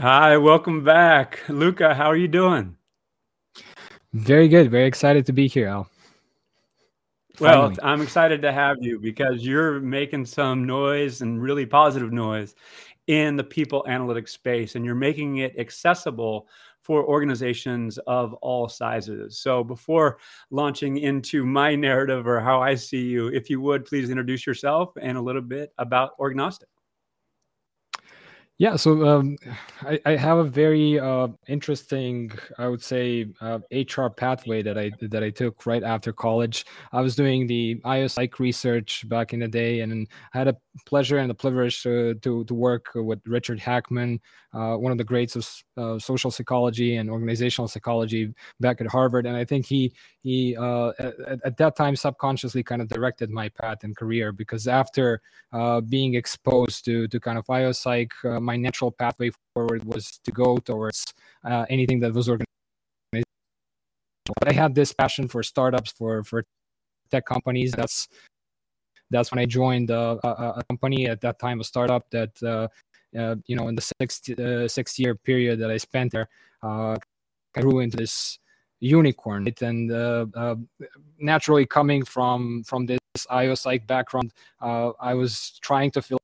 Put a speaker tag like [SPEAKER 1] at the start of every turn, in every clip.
[SPEAKER 1] Hi, welcome back. Luca, how are you doing?
[SPEAKER 2] Very good. Very excited to be here, Al.
[SPEAKER 1] Well, I'm excited to have you because you're making some noise and really positive noise in the people analytics space, and you're making it accessible for organizations of all sizes. So, before launching into my narrative or how I see you, if you would please introduce yourself and a little bit about Orgnostic.
[SPEAKER 2] Yeah, so um, I, I, have a very uh, interesting, I would say, uh, HR pathway that I that I took right after college. I was doing the IO Psych research back in the day, and I had a pleasure and a privilege to to, to work with Richard Hackman, uh, one of the greats of uh, social psychology and organizational psychology back at Harvard. And I think he he uh, at, at, that time subconsciously kind of directed my path and career because after uh, being exposed to to kind of IO Psych my natural pathway forward was to go towards uh, anything that was organized. But I had this passion for startups, for for tech companies. That's that's when I joined uh, a, a company at that time, a startup that uh, uh you know in the six uh, six year period that I spent there, uh, I grew into this unicorn. And naturally, coming from from this IO Psych background, I was trying to fill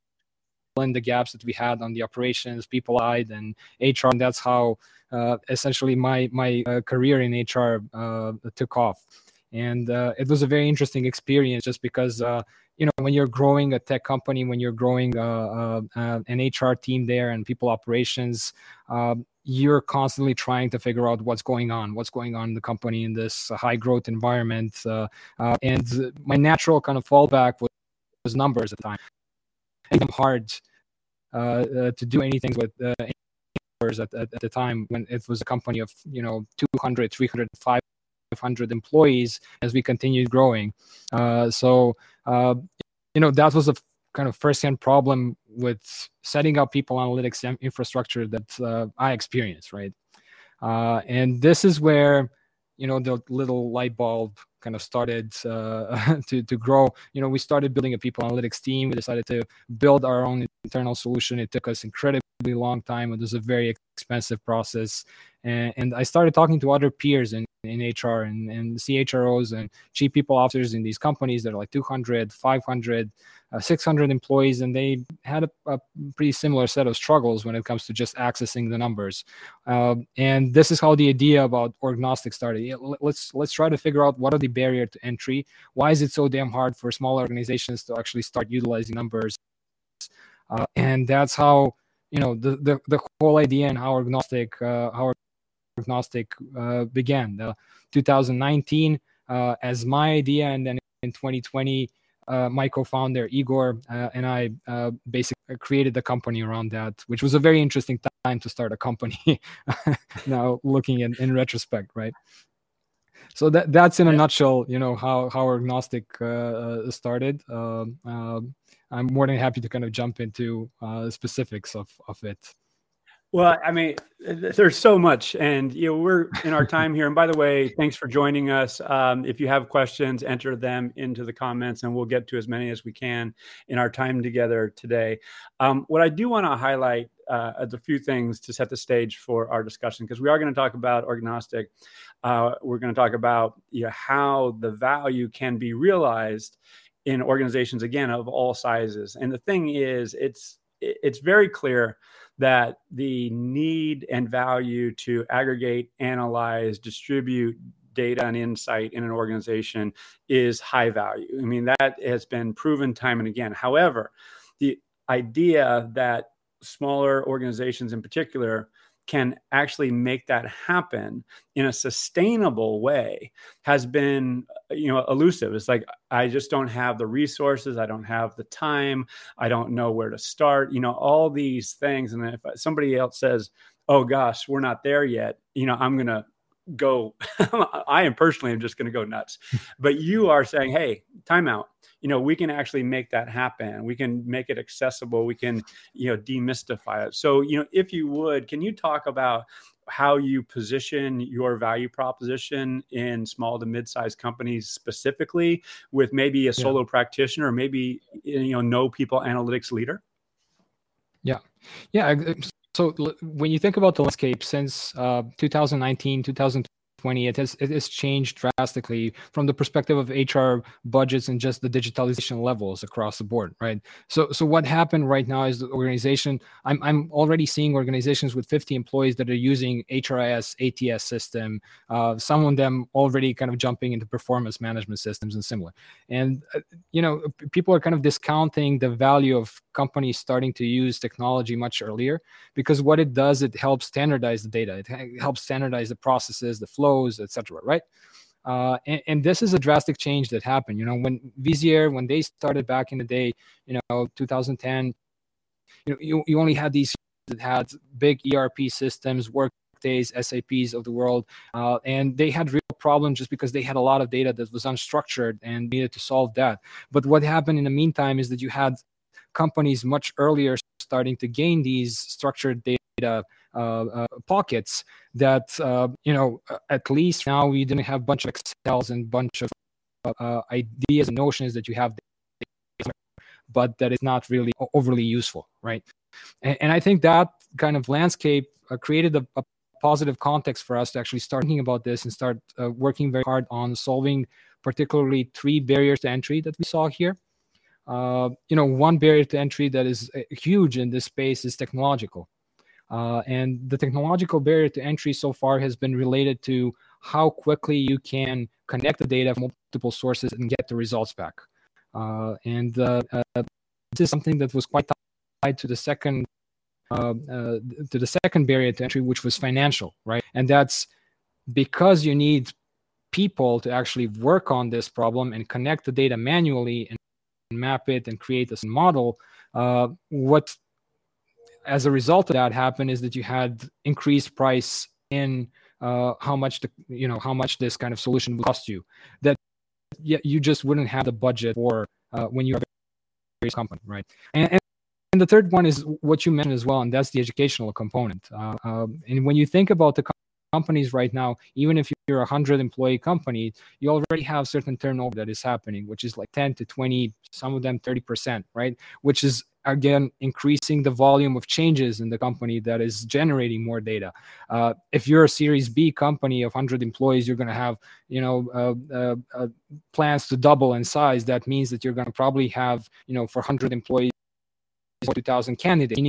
[SPEAKER 2] in the gaps that we had on the operations, people side, and HR. And that's how uh, essentially my my uh, career in HR uh, took off. And uh, it was a very interesting experience, just because uh, you know when you're growing a tech company, when you're growing uh, an HR team there and people operations. Um, you're constantly trying to figure out what's going on, what's going on in the company in this high growth environment. and my natural kind of fallback was, was numbers at the time. And hard uh, uh, to do anything with uh, at, at, at, the time when it was a company of you know 200 300 500 employees as we continued growing so you know that was a kind of first-hand problem with setting up people analytics infrastructure that uh, I experienced, right? Uh, and this is where you know the little light bulb kind of started uh, to to grow. You know, we started building a people analytics team. We decided to build our own internal solution. It took us incredibly long time. It was a very expensive process, and, and I started talking to other peers in in HR and, and CHROs and chief people officers in these companies that are like 200, 500, uh, 600 employees, and they had a, a, pretty similar set of struggles when it comes to just accessing the numbers. Uh, and this is how the idea about Orgnostic started. Let's let's try to figure out what are the barrier to entry. Why is it so damn hard for small organizations to actually start utilizing numbers? Uh, and that's how you know the, the the whole idea and how Orgnostic uh, how Orgnostic uh, began. The 2019 uh, as my idea, and then in 2020, uh, my co-founder Igor uh, and I uh, basically created the company around that, which was a very interesting time to start a company. now looking in, in retrospect, right? So that that's in a nutshell, you know how how Orgnostic uh, started. Um, um, I'm more than happy to kind of jump into the specifics of of it.
[SPEAKER 1] Well, I mean, there's so much, and you know, we're in our time here. And by the way, thanks for joining us. Um, if you have questions, enter them into the comments, and we'll get to as many as we can in our time together today. Um, what I do want to highlight uh, a few things to set the stage for our discussion because we are going to talk about Orgnostic. Uh, we're going to talk about you know, how the value can be realized in organizations again of all sizes. And the thing is, it's it's very clear that the need and value to aggregate, analyze, distribute data and insight in an organization is high value. I mean, that has been proven time and again. However, the idea that smaller organizations in particular can actually make that happen in a sustainable way has been you know elusive. It's like i just don't have the resources. I don't have the time. I don't know where to start you know all these things. And if somebody else says oh gosh we're not there yet you know i'm going to go i am personally am just going to go nuts. But you are saying hey timeout you know we can actually make that happen. We can make it accessible. We can you know demystify it. So you know if you would can you talk about how you position your value proposition in small to mid-sized companies specifically with maybe a solo yeah. practitioner or maybe you know no people analytics leader?
[SPEAKER 2] Yeah. Yeah so when you think about the landscape since uh, 2019 2020 2020 it has it has changed drastically from the perspective of hr budgets and just the digitalization levels across the board right? So so what happened right now is the organization i'm, I'm already seeing organizations with 50 employees that are using hris ats system uh, some of them already kind of jumping into performance management systems and similar. And uh, you know people are kind of discounting the value of companies starting to use technology much earlier because what it does it helps standardize the data. It helps standardize the processes the flow flows, etc. Right? Uh, and, and, this is a drastic change that happened. You know, when Visier, when they started back in the day, you know, 2010, you know, you, you only had these that had big ERP systems, workdays, SAPs of the world, uh, and they had real problems just because they had a lot of data that was unstructured and needed to solve that. But what happened in the meantime is that you had companies much earlier starting to gain these structured data Uh, uh, pockets that uh, you know uh, at least now we didn't have a bunch of excels and bunch of ideas and notions that you have but that is not really overly useful right and, and i think that kind of landscape created a, a positive context for us to actually start thinking about this and start uh, working very hard on solving particularly three barriers to entry that we saw here. Uh, you know, one barrier to entry that is huge in this space is technological. Uh, and the technological barrier to entry so far has been related to how quickly you can connect the data from multiple sources and get the results back. Uh, and uh, uh this is something that was quite tied to the second uh, uh, to the second barrier to entry, which was financial, right? And that's because you need people to actually work on this problem and connect the data manually and map it and create this model. what as a result of that happened is that you had increased price in uh, how much the you know how much this kind of solution would cost you. That yeah, you just wouldn't have the budget for uh, when you have a company right? And, and, and the third one is what you mentioned as well and that's the educational component. Uh, um, and when you think about the companies right now even if you're a 100 employee company you already have certain turnover that is happening which is like 10 to 20 some of them 30% right? Which is again increasing the volume of changes in the company that is generating more data uh, if you're a series b company of 100 employees you're going to have you know uh, uh, uh, plans to double in size that means that you're going to probably have you know for 100 employees 2000 candidates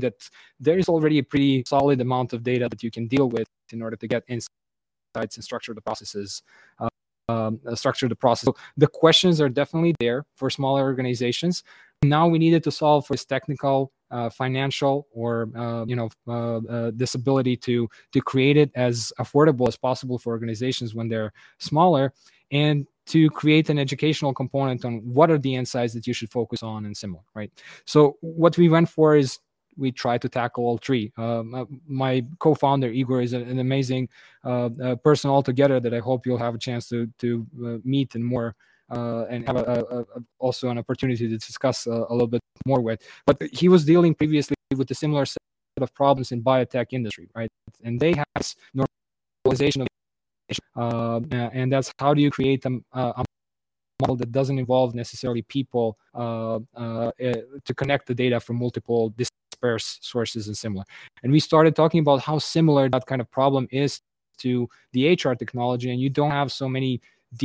[SPEAKER 2] that there is already a pretty solid amount of data that you can deal with in order to get insights and structure the processes uh, um, structure the process. So the questions are definitely there for smaller organizations. Now we needed to solve for this technical, uh, financial, or uh, you know, uh, uh, this ability to to create it as affordable as possible for organizations when they're smaller, and to create an educational component on what are the insights that you should focus on and similar, right? So what we went for is we try to tackle all three. Um, my co-founder Igor is an, amazing uh, uh, person altogether that I hope you'll have a chance to to uh, meet and more uh, and have a, a, a, also an opportunity to discuss a, little bit more with. But he was dealing previously with a similar set of problems in biotech industry, right? And they have normalization of uh, and that's how do you create a, a model that doesn't involve necessarily people uh, uh, eh, to connect the data from multiple dispersed sources and similar. And we started talking about how similar that kind of problem is to the HR technology, and you don't have so many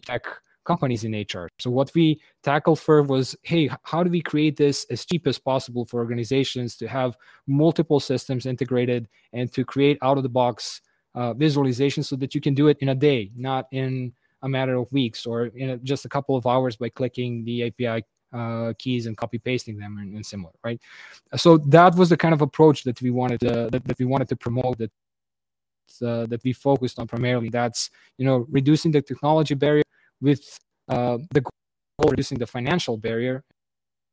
[SPEAKER 2] tech companies in HR. So what we tackled first was, hey, how do we create this as cheap as possible for organizations to have multiple systems integrated and to create out of the box uh, visualization so that you can do it in a day, not in a matter of weeks or in a, just a couple of hours by clicking the API uh, keys and copy pasting them and, and, similar, right? So that was the kind of approach that we wanted to, that, that we wanted to promote that uh, that we focused on primarily. That's you know reducing the technology barrier with uh, the goal of reducing the financial barrier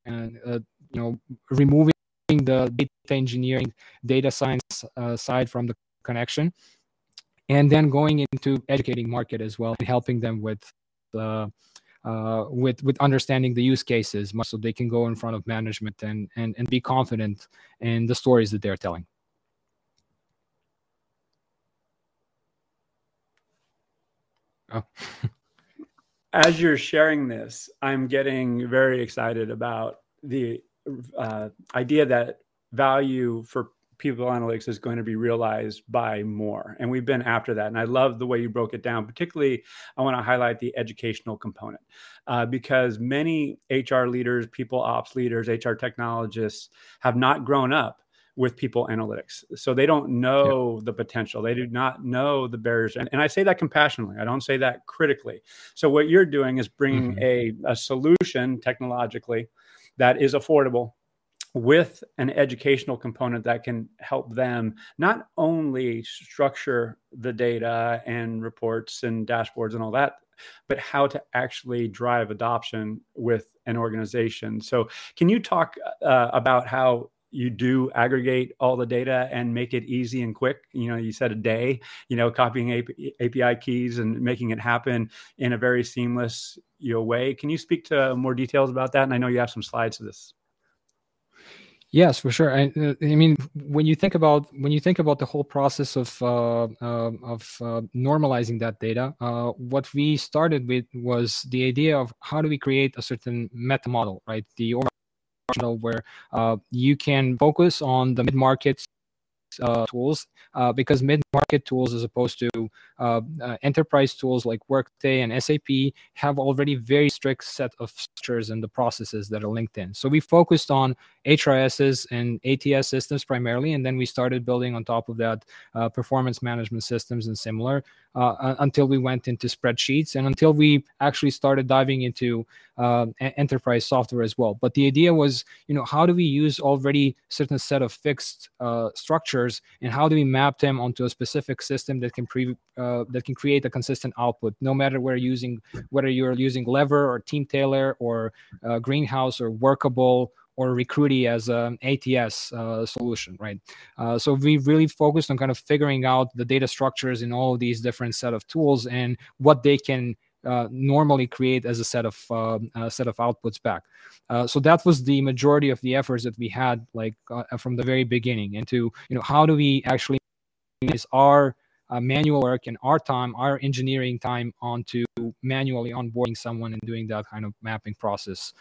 [SPEAKER 2] and uh, you know removing the data engineering data science uh, side from the connection and then going into educating market as well and helping them with uh, uh, with with understanding the use cases so they can go in front of management and and, and be confident in the stories that they're telling.
[SPEAKER 1] Oh as you're sharing this, I'm getting very excited about the uh, idea that value for people analytics is going to be realized by more. And we've been after that. And I love the way you broke it down. Particularly, I want to highlight the educational component uh, because many HR leaders, people ops leaders, HR technologists have not grown up with people analytics. So they don't know yeah. the potential. They do not know the barriers. And, and, I say that compassionately. I don't say that critically. So what you're doing is bringing mm-hmm. a, a solution technologically that is affordable with an educational component that can help them not only structure the data and reports and dashboards and all that but how to actually drive adoption with an organization so can you talk uh, about how you do aggregate all the data and make it easy and quick you know you said a day you know copying api keys and making it happen in a very seamless you know way can you speak to more details about that and i know you have some slides to this
[SPEAKER 2] Yes, for sure. I, I mean, when you think about when you think about the whole process of uh, uh, of uh, normalizing that data, uh, what we started with was the idea of how do we create a certain meta model, right? The where uh, you can focus on the mid market tools because mid market tools, as opposed to uh, uh, enterprise tools like Workday and SAP have already very strict set of structures and the processes that are linked in. So we focused on HRSs and ATS systems primarily, and then we started building on top of that uh, performance management systems and similar uh, until we went into spreadsheets and until we actually started diving into uh, enterprise software as well. But the idea was, you know, how do we use already certain set of fixed uh, structures and how do we map them onto a specific system that can pre uh, that can create a consistent output no matter where using whether you're using lever or Teamtailor or uh, greenhouse or workable or Recruitee as an ATS uh, solution, right? Uh, so we really focused on kind of figuring out the data structures in all of these different set of tools and what they can uh, normally create as a set of uh, a set of outputs back. Uh, so that was the majority of the efforts that we had, like uh, from the very beginning, into you know how do we actually use our uh, manual work and our time, our engineering time onto manually onboarding someone and doing that kind of mapping process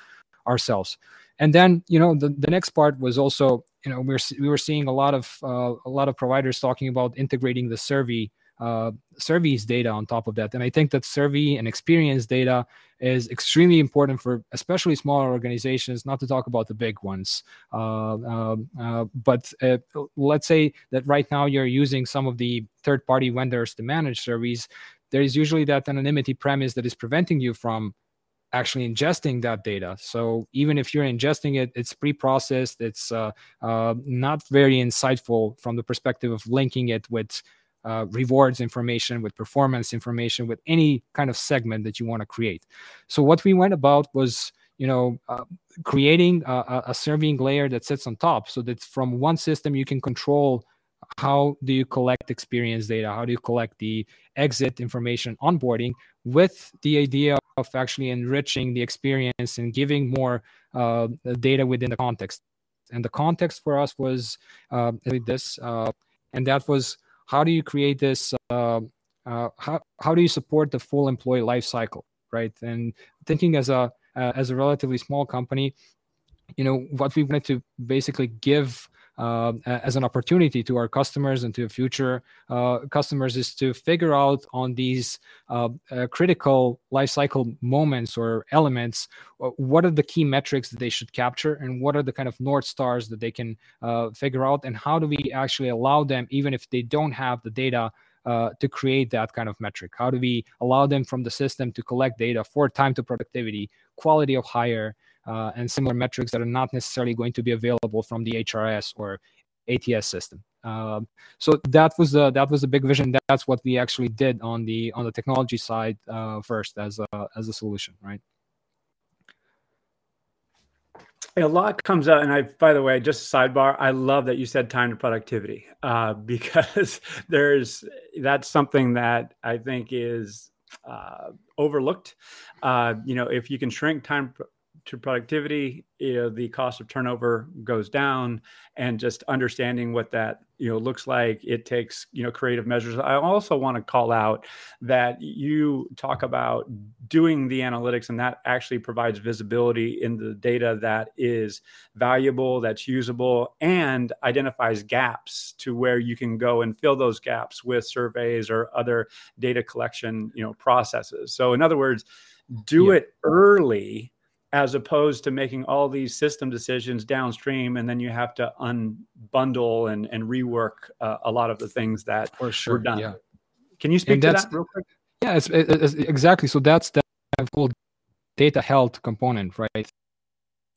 [SPEAKER 2] ourselves. And then, you know, the, the next part was also, you know, we we're we were seeing a lot of uh, a lot of providers talking about integrating the survey uh, surveys data on top of that. And I think that survey and experience data is extremely important for especially smaller organizations, not to talk about the big ones. Uh, uh, uh but uh, let's say that right now you're using some of the third party vendors to manage surveys. There is usually that anonymity premise that is preventing you from actually ingesting that data. So even if you're ingesting it, it's pre-processed. It's uh, uh, not very insightful from the perspective of linking it with uh, rewards information, with performance information, with any kind of segment that you want to create. So what we went about was, you know, uh, creating a, a serving layer that sits on top, so that from one system you can control how do you collect experience data how do you collect the exit information onboarding with the idea of actually enriching the experience and giving more uh, data within the context and the context for us was uh, this uh, and that was how do you create this uh, uh, how, how do you support the full employee life cycle right? And thinking as a uh, as a relatively small company you know what we wanted to basically give as an opportunity to our customers and to future uh, customers is to figure out on these uh, uh critical life cycle moments or elements what are the key metrics that they should capture and what are the kind of north stars that they can figure out and how do we actually allow them even if they don't have the data uh, to create that kind of metric? How do we allow them from the system to collect data for time to productivity, quality of hire, uh, and similar metrics that are not necessarily going to be available from the HRS or ATS system. Um, so that was the that was the big vision. That's what we actually did on the on the technology side uh, first as a as a solution, right?
[SPEAKER 1] A lot comes out, and I, by the way, just sidebar, I love that you said time to productivity uh, because there's that's something that I think is uh, overlooked. Uh, you know, if you can shrink time to productivity, you know, the cost of turnover goes down, and just understanding what that you know looks like. It takes you know creative measures. I also want to call out that you talk about doing the analytics, and that actually provides visibility in the data that is valuable, that's usable, and identifies gaps to where you can go and fill those gaps with surveys or other data collection you know processes. So in other words do yeah. it early as opposed to making all these system decisions downstream and then you have to unbundle and, and rework uh, a lot of the things that
[SPEAKER 2] For sure,
[SPEAKER 1] were done.
[SPEAKER 2] yeah.
[SPEAKER 1] can you speak to that real quick?
[SPEAKER 2] Yeah it's, it's, exactly. So that's the whole data health component right?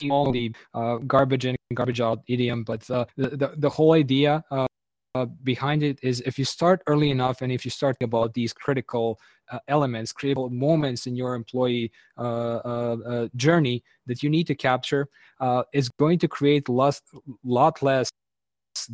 [SPEAKER 2] All the uh, garbage in garbage out idiom but uh, the, the, the whole idea uh, uh, behind it is if you start early enough and if you start about these critical uh, elements, critical moments in your employee uh, uh, uh journey that you need to capture, it's going to create a lot less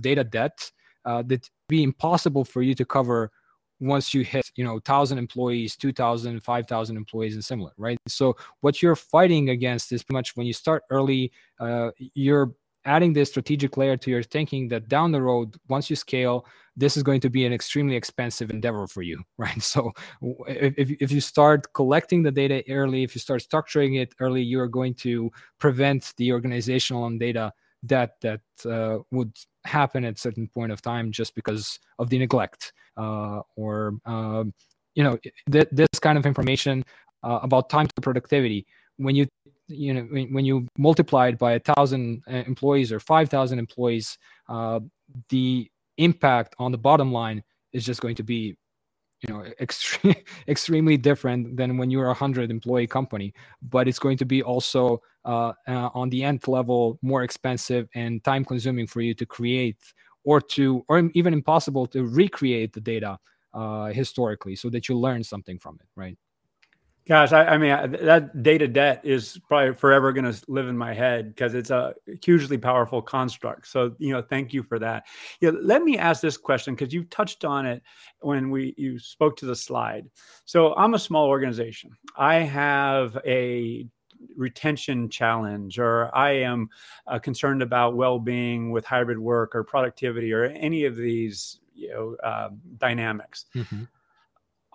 [SPEAKER 2] data debt that be impossible for you to cover once you hit you know 1000 employees 2000 5000 employees and similar right? So what you're fighting against is pretty much when you start early uh, you're adding this strategic layer to your thinking that down the road once you scale this is going to be an extremely expensive endeavor for you right? So if, if you start collecting the data early if you start structuring it early you're going to prevent the organizational and data that that uh, would happen at certain point of time just because of the neglect uh, or um, you know th- this kind of information uh, about time to productivity. When you you know when, you multiply it by a thousand uh, employees or five thousand employees, uh, the impact on the bottom line is just going to be you know extreme, extremely different than when you're a hundred employee company. But it's going to be also uh, uh, on the end level more expensive and time consuming for you to create or to or even impossible to recreate the data uh, historically so that you learn something from it right
[SPEAKER 1] Gosh, I, I mean, that data debt is probably forever going to live in my head because it's a hugely powerful construct. So, you know, thank you for that. Yeah, let me ask this question because you touched on it when we you spoke to the slide. So, I'm a small organization. I have a retention challenge or i am uh, concerned about well-being with hybrid work or productivity or any of these you know uh, dynamics mm-hmm.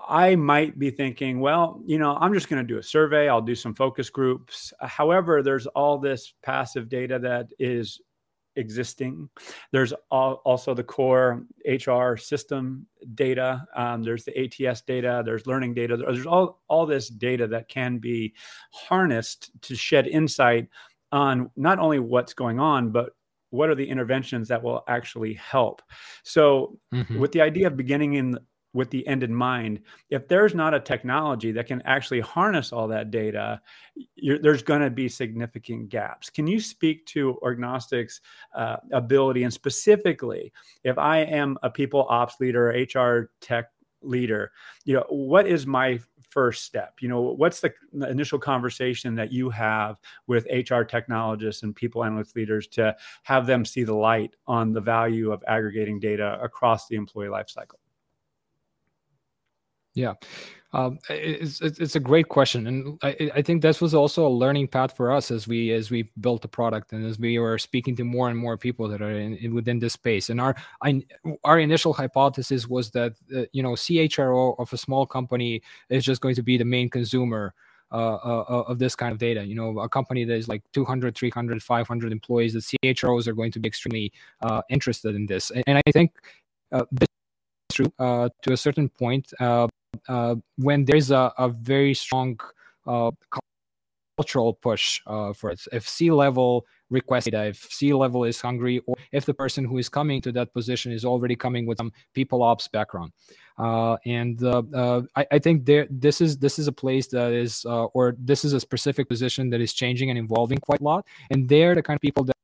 [SPEAKER 1] I might be thinking, well, you know, I'm just going to do a survey. I'll do some focus groups. However, there's all this passive data that is existing. There's all, also the core HR system data. Um, there's the ATS data. There's learning data. There's all, all this data that can be harnessed to shed insight on not only what's going on, but what are the interventions that will actually help. So, mm-hmm. with the idea of beginning in with the end in mind. If there's not a technology that can actually harness all that data, there's going to be significant gaps. Can you speak to Orgnostic's uh, ability, and specifically, if I am a people ops leader, HR tech leader, you know, what is my first step? You know, what's the initial conversation that you have with HR technologists and people analytics leaders to have them see the light on the value of aggregating data across the employee lifecycle?
[SPEAKER 2] Yeah, um, it's, it's a great question, and I, I think this was also a learning path for us as we as we built the product and as we were speaking to more and more people that are in, in within this space. And our I, our initial hypothesis was that uh, you know CHRO of a small company is just going to be the main consumer uh, uh, uh, of this kind of data. You know, a company that is like 200, 300, 500 employees, the CHROs are going to be extremely uh, interested in this. And, and I think uh, this is true to a certain point uh, when there's a, a very strong uh, cultural push uh, for it. If C level requests data, if C level is hungry, or if the person who is coming to that position is already coming with some people ops background. Uh, and uh, uh, I, I, think there this is this is a place that is or this is a specific position that is changing and evolving quite a lot. And they're the kind of people that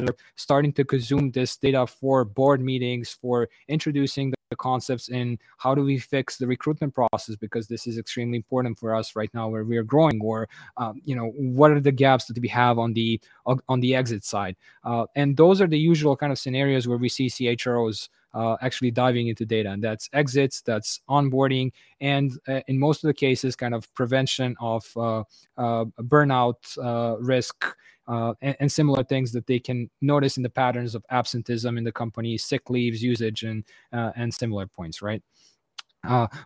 [SPEAKER 2] are starting to consume this data for board meetings, for introducing the concepts in how do we fix the recruitment process because this is extremely important for us right now where we are growing or um, you know what are the gaps that we have on the on the exit side. Uh, and those are the usual kind of scenarios where we see chros uh, actually diving into data, and that's exits, that's onboarding, and uh, in most of the cases, kind of prevention of uh, uh, burnout risk. And, and, similar things that they can notice in the patterns of absenteeism in the company, sick leaves usage, and and similar points, right?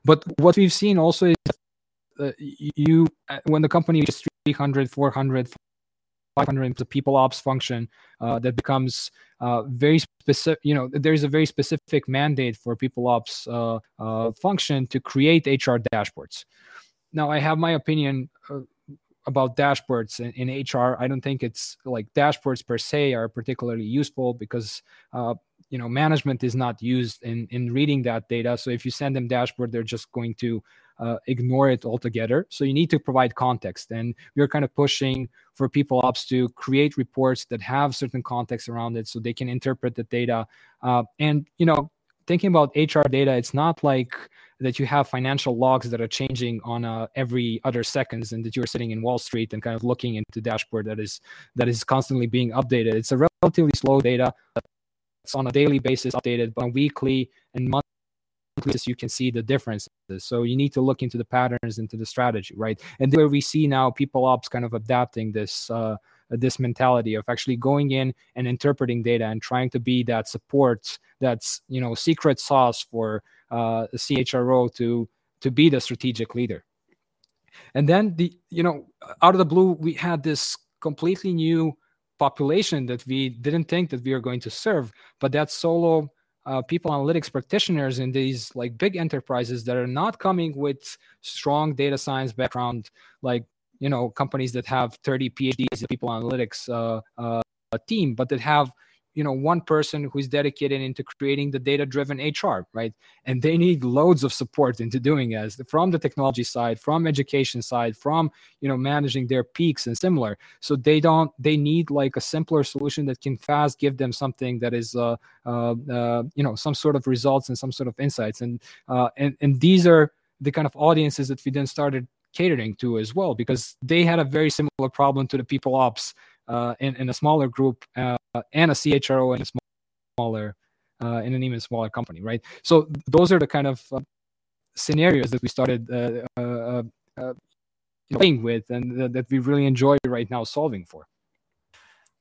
[SPEAKER 2] but what we've seen also is you when the company is 300, 400, 500 the people ops function uh, that becomes uh, very specific you know there's a very specific mandate for people ops uh, uh function to create hr dashboards. Now i have my opinion uh, about dashboards in, in, hr i don't think it's like dashboards per se are particularly useful because uh, you know management is not used in in reading that data so if you send them dashboard they're just going to uh, ignore it altogether. So you need to provide context. And we're kind of pushing for people ops to create reports that have certain context around it so they can interpret the data. Uh, and, you know, thinking about HR data, it's not like that you have financial logs that are changing on uh, every other seconds and that you're sitting in Wall Street and kind of looking into dashboard that is that is constantly being updated. It's a relatively slow data. It's on a daily basis updated, but weekly and monthly you can see the differences. So you need to look into the patterns, into the strategy, right? And where we see now people ops kind of adapting this uh, this mentality of actually going in and interpreting data and trying to be that support, that's you know secret sauce for uh, the CHRO to to be the strategic leader. And then the you know out of the blue we had this completely new population that we didn't think that we are going to serve, but that solo uh, people analytics practitioners in these like big enterprises that are not coming with strong data science background like you know companies that have 30 phds people analytics uh, uh, team but that have you know one person who's dedicated into creating the data driven hr right? And they need loads of support into doing as from the technology side from education side from you know managing their peaks and similar. So they don't they need like a simpler solution that can fast give them something that is uh, uh, uh you know some sort of results and some sort of insights. And uh and and these are the kind of audiences that we then started catering to as well because they had a very similar problem to the people ops uh, in, in a smaller group uh, and a CHRO in a smaller uh, in an even smaller company, right? So those are the kind of uh, scenarios that we started uh, playing with and that we really enjoy right now solving for.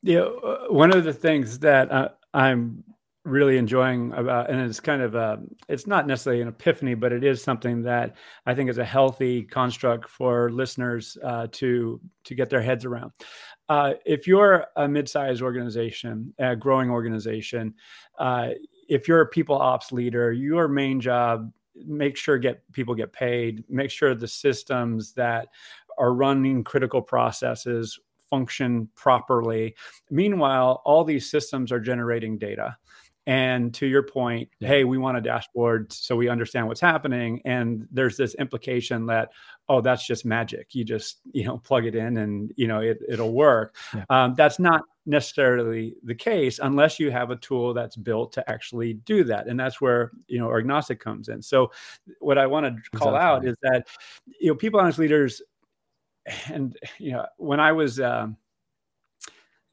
[SPEAKER 1] Yeah, one of the things that I'm really enjoying about and it's kind of a it's not necessarily an epiphany but it is something that i think is a healthy construct for listeners uh, to to get their heads around. Uh, if you're a mid-sized organization a growing organization uh, if you're a people ops leader your main job make sure get people get paid make sure the systems that are running critical processes function properly. Meanwhile all these systems are generating data and to your point yeah. hey we want a dashboard so we understand what's happening and there's this implication that oh that's just magic you just you know plug it in and you know it, it'll work yeah. um, that's not necessarily the case unless you have a tool that's built to actually do that and that's where you know Orgnostic comes in so what i want to call exactly. out is that you know people analytics leaders and you know when i was um,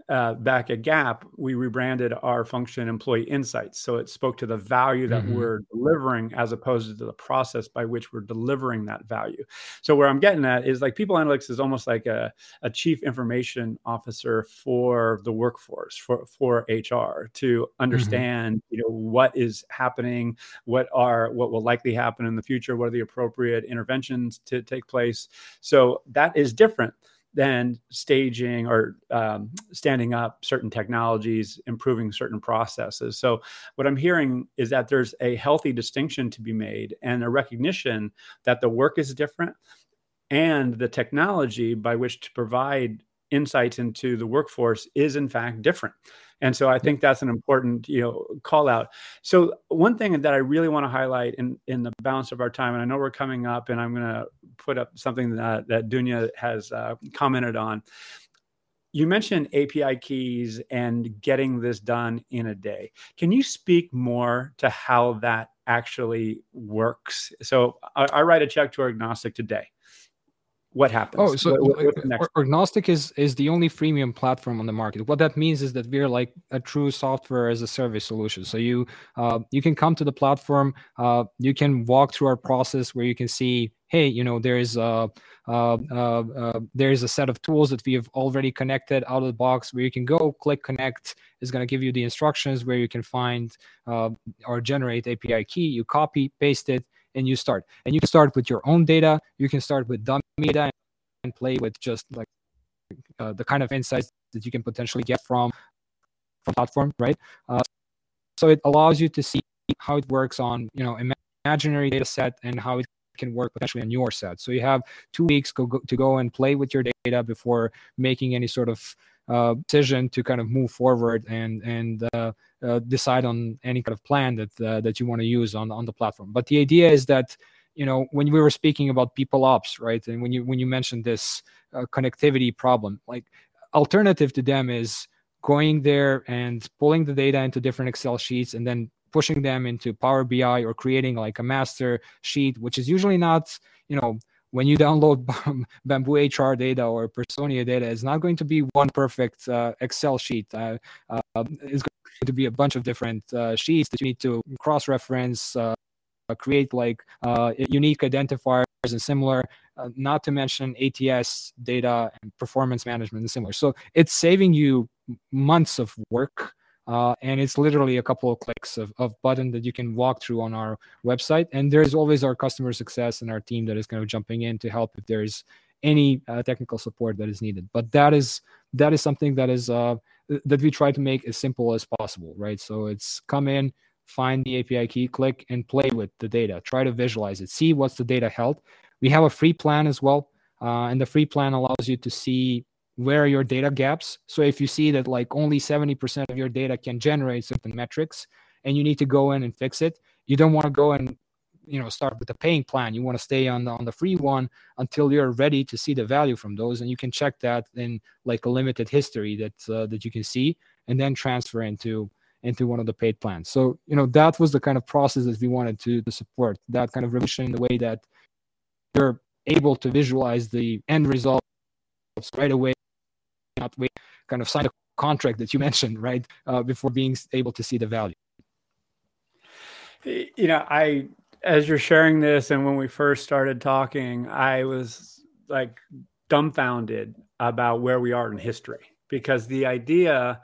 [SPEAKER 1] uh, back at Gap, we rebranded our function Employee Insights. So it spoke to the value that mm-hmm. we're delivering as opposed to the process by which we're delivering that value. So where I'm getting at is like people analytics is almost like a, a chief information officer for the workforce, for, for HR to mm-hmm. understand, mm-hmm. you know, what is happening, what are what will likely happen in the future, what are the appropriate interventions to take place. So that is different than staging or um, standing up certain technologies, improving certain processes. So, what I'm hearing is that there's a healthy distinction to be made and a recognition that the work is different and the technology by which to provide insights into the workforce is in fact different and so i think that's an important you know call out. So one thing that i really want to highlight in in the balance of our time and i know we're coming up and i'm going to put up something that that dunya has uh, commented on. You mentioned api keys and getting this done in a day. Can you speak more to how that actually works? So i, I write a check to Orgnostic today what happens?
[SPEAKER 2] Oh, so what, what, Orgnostic is is the only freemium platform on the market. What that means is that we're like a true software as a service solution. So you uh, you can come to the platform, uh, you can walk through our process where you can see, hey, you know, there's a uh, uh, uh, there's a set of tools that we have already connected out of the box where you can go click connect is going to give you the instructions where you can find uh, or generate API key. You copy, paste it, and you start. And you can start with your own data. You can start with dummy data and play with just like uh, the kind of insights that you can potentially get from from platform, right? Uh, so it allows you to see how it works on you know imaginary data set and how it can work potentially on your set. So you have two weeks go, go, to go and play with your data before making any sort of uh, decision to kind of move forward and and uh, uh, decide on any kind of plan that uh, that you want to use on on the platform. But the idea is that you know when we were speaking about people ops, right, and when you when you mentioned this uh, connectivity problem, like alternative to them is going there and pulling the data into different Excel sheets and then pushing them into Power BI or creating like a master sheet, which is usually not you know when you download Bamboo HR data or Personio data, it's not going to be one perfect uh, Excel sheet. Uh, uh, it's going to be a bunch of different uh, sheets that you need to cross-reference, uh, create like uh, unique identifiers and similar. not to mention ATS data and performance management and similar. So it's saving you months of work uh, and it's literally a couple of clicks of, of button that you can walk through on our website. And there's always our customer success and our team that is kind of jumping in to help if there's any uh, technical support that is needed. But that is that is something that is uh, that we try to make as simple as possible, right? So it's come in, find the API key, click, and play with the data. Try to visualize it, see what's the data held. We have a free plan as well, uh, and the free plan allows you to see where your data gaps so if you see that like only 70% of your data can generate certain metrics and you need to go in and fix it you don't want to go and you know start with the paying plan you want to stay on the, on the free one until you're ready to see the value from those and you can check that in like a limited history that uh, that you can see and then transfer into into one of the paid plans so you know that was the kind of process that we wanted to, to support that kind of revolution in the way that you're able to visualize the end results right away not wait, kind of sign a contract that you mentioned, right, uh, before being able to see the value.
[SPEAKER 1] You know, I as you're sharing this, and when we first started talking, I was like dumbfounded about where we are in history because the idea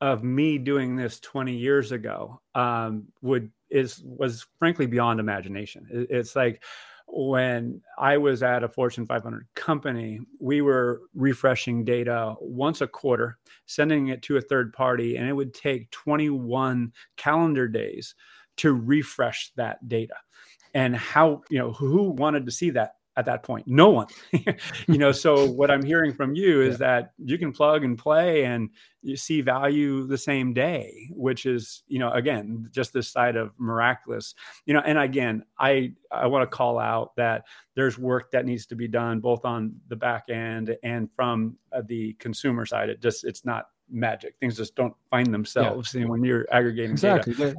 [SPEAKER 1] of me doing this 20 years ago um, would is was frankly beyond imagination. It, it's like when I was at a Fortune 500 company, we were refreshing data once a quarter, sending it to a third party, and it would take 21 calendar days to refresh that data. And how, you know, who wanted to see that at that point. No one. You know so what i'm hearing from you is yeah. that you can plug and play and you see value the same day which is you know again just this side of miraculous. You know and again i i want to call out that there's work that needs to be done both on the back end and from uh, the consumer side. It just it's not magic. Things just don't find themselves yeah. when you're aggregating exactly. Data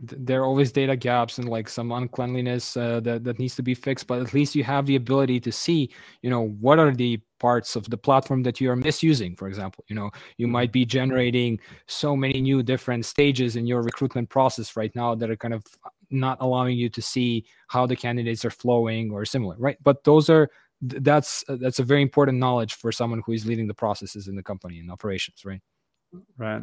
[SPEAKER 2] there are always data gaps and like some uncleanliness uh, that, that needs to be fixed but at least you have the ability to see you know what are the parts of the platform that you are misusing for example. You know you mm-hmm. might be generating so many new different stages in your recruitment process right now that are kind of not allowing you to see how the candidates are flowing or similar right? But those are that's that's a very important knowledge for someone who is leading the processes in the company and operations right?
[SPEAKER 1] Right.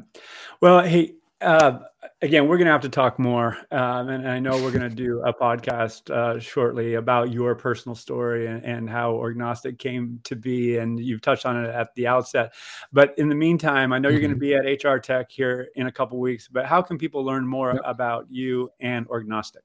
[SPEAKER 1] Well hey uh, again, we're going to have to talk more, um, and I know we're going to do a podcast uh, shortly about your personal story and, and, how Orgnostic came to be, and you've touched on it at the outset. But in the meantime, I know mm-hmm. you're going to be at HR Tech here in a couple weeks. But how can people learn more yep. about you and Orgnostic?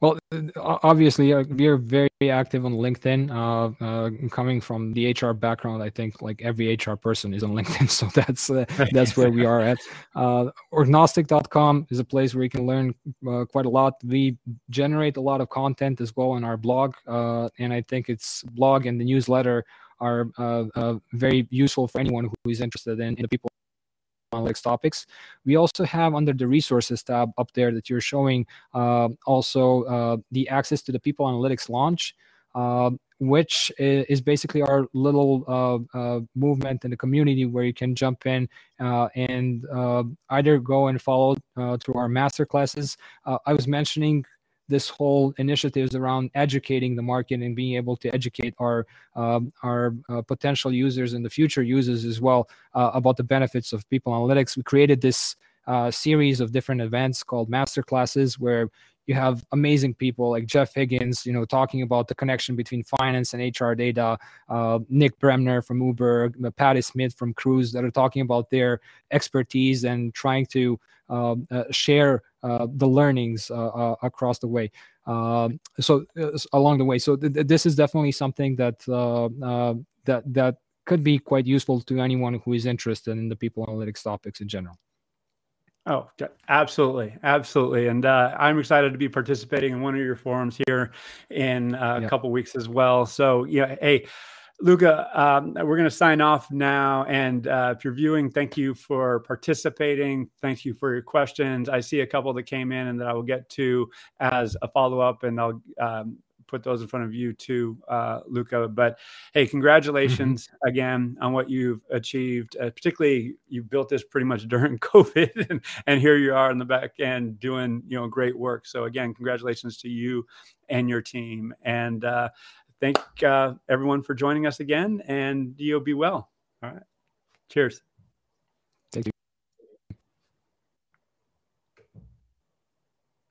[SPEAKER 2] Well, obviously, uh, we are very active on LinkedIn. Uh, uh, coming from the HR background, I think like every HR person is on LinkedIn, so that's uh, that's where we are at. Uh, Orgnostic.com is a place where you can learn uh, quite a lot. We generate a lot of content as well on our blog, and I think it's blog and the newsletter are very useful for anyone who is interested in, in the people analytics topics. We also have under the resources tab up there that you're showing uh, also uh, the access to the people analytics launch. Uh, which is basically our little uh, uh, movement in the community where you can jump in uh, and uh, either go and follow uh, through our master classes. I was mentioning this whole initiative is around educating the market and being able to educate our um, our potential users and the future users as well about the benefits of people analytics. We created this series of different events called master classes where you have amazing people like Jeff Higgins, you know, talking about the connection between finance and HR data. Uh, Nick Bremner from Uber, uh, Patty Smith from Cruise, that are talking about their expertise and trying to um, uh, share uh, the learnings uh, uh, across the way. Um, so along the way, so th- th- this is definitely something that that that could be quite useful to anyone who is interested in the people analytics topics in general.
[SPEAKER 1] Oh, absolutely, absolutely, and uh, I'm excited to be participating in one of your forums here in uh, a couple weeks as well. So, yeah, hey, Luca, um, we're going to sign off now. And uh, if you're viewing, thank you for participating. Thank you for your questions. I see a couple that came in and that I will get to as a follow up, and I'll um, put those in front of you too, uh, Luca. But hey, congratulations mm-hmm. again on what you've achieved. Uh, particularly, you built this pretty much during COVID, and, and here you are in the back end doing you know great work. So again, congratulations to you and your team. And uh, thank uh, everyone for joining us again. And you'll be well. All right. Cheers.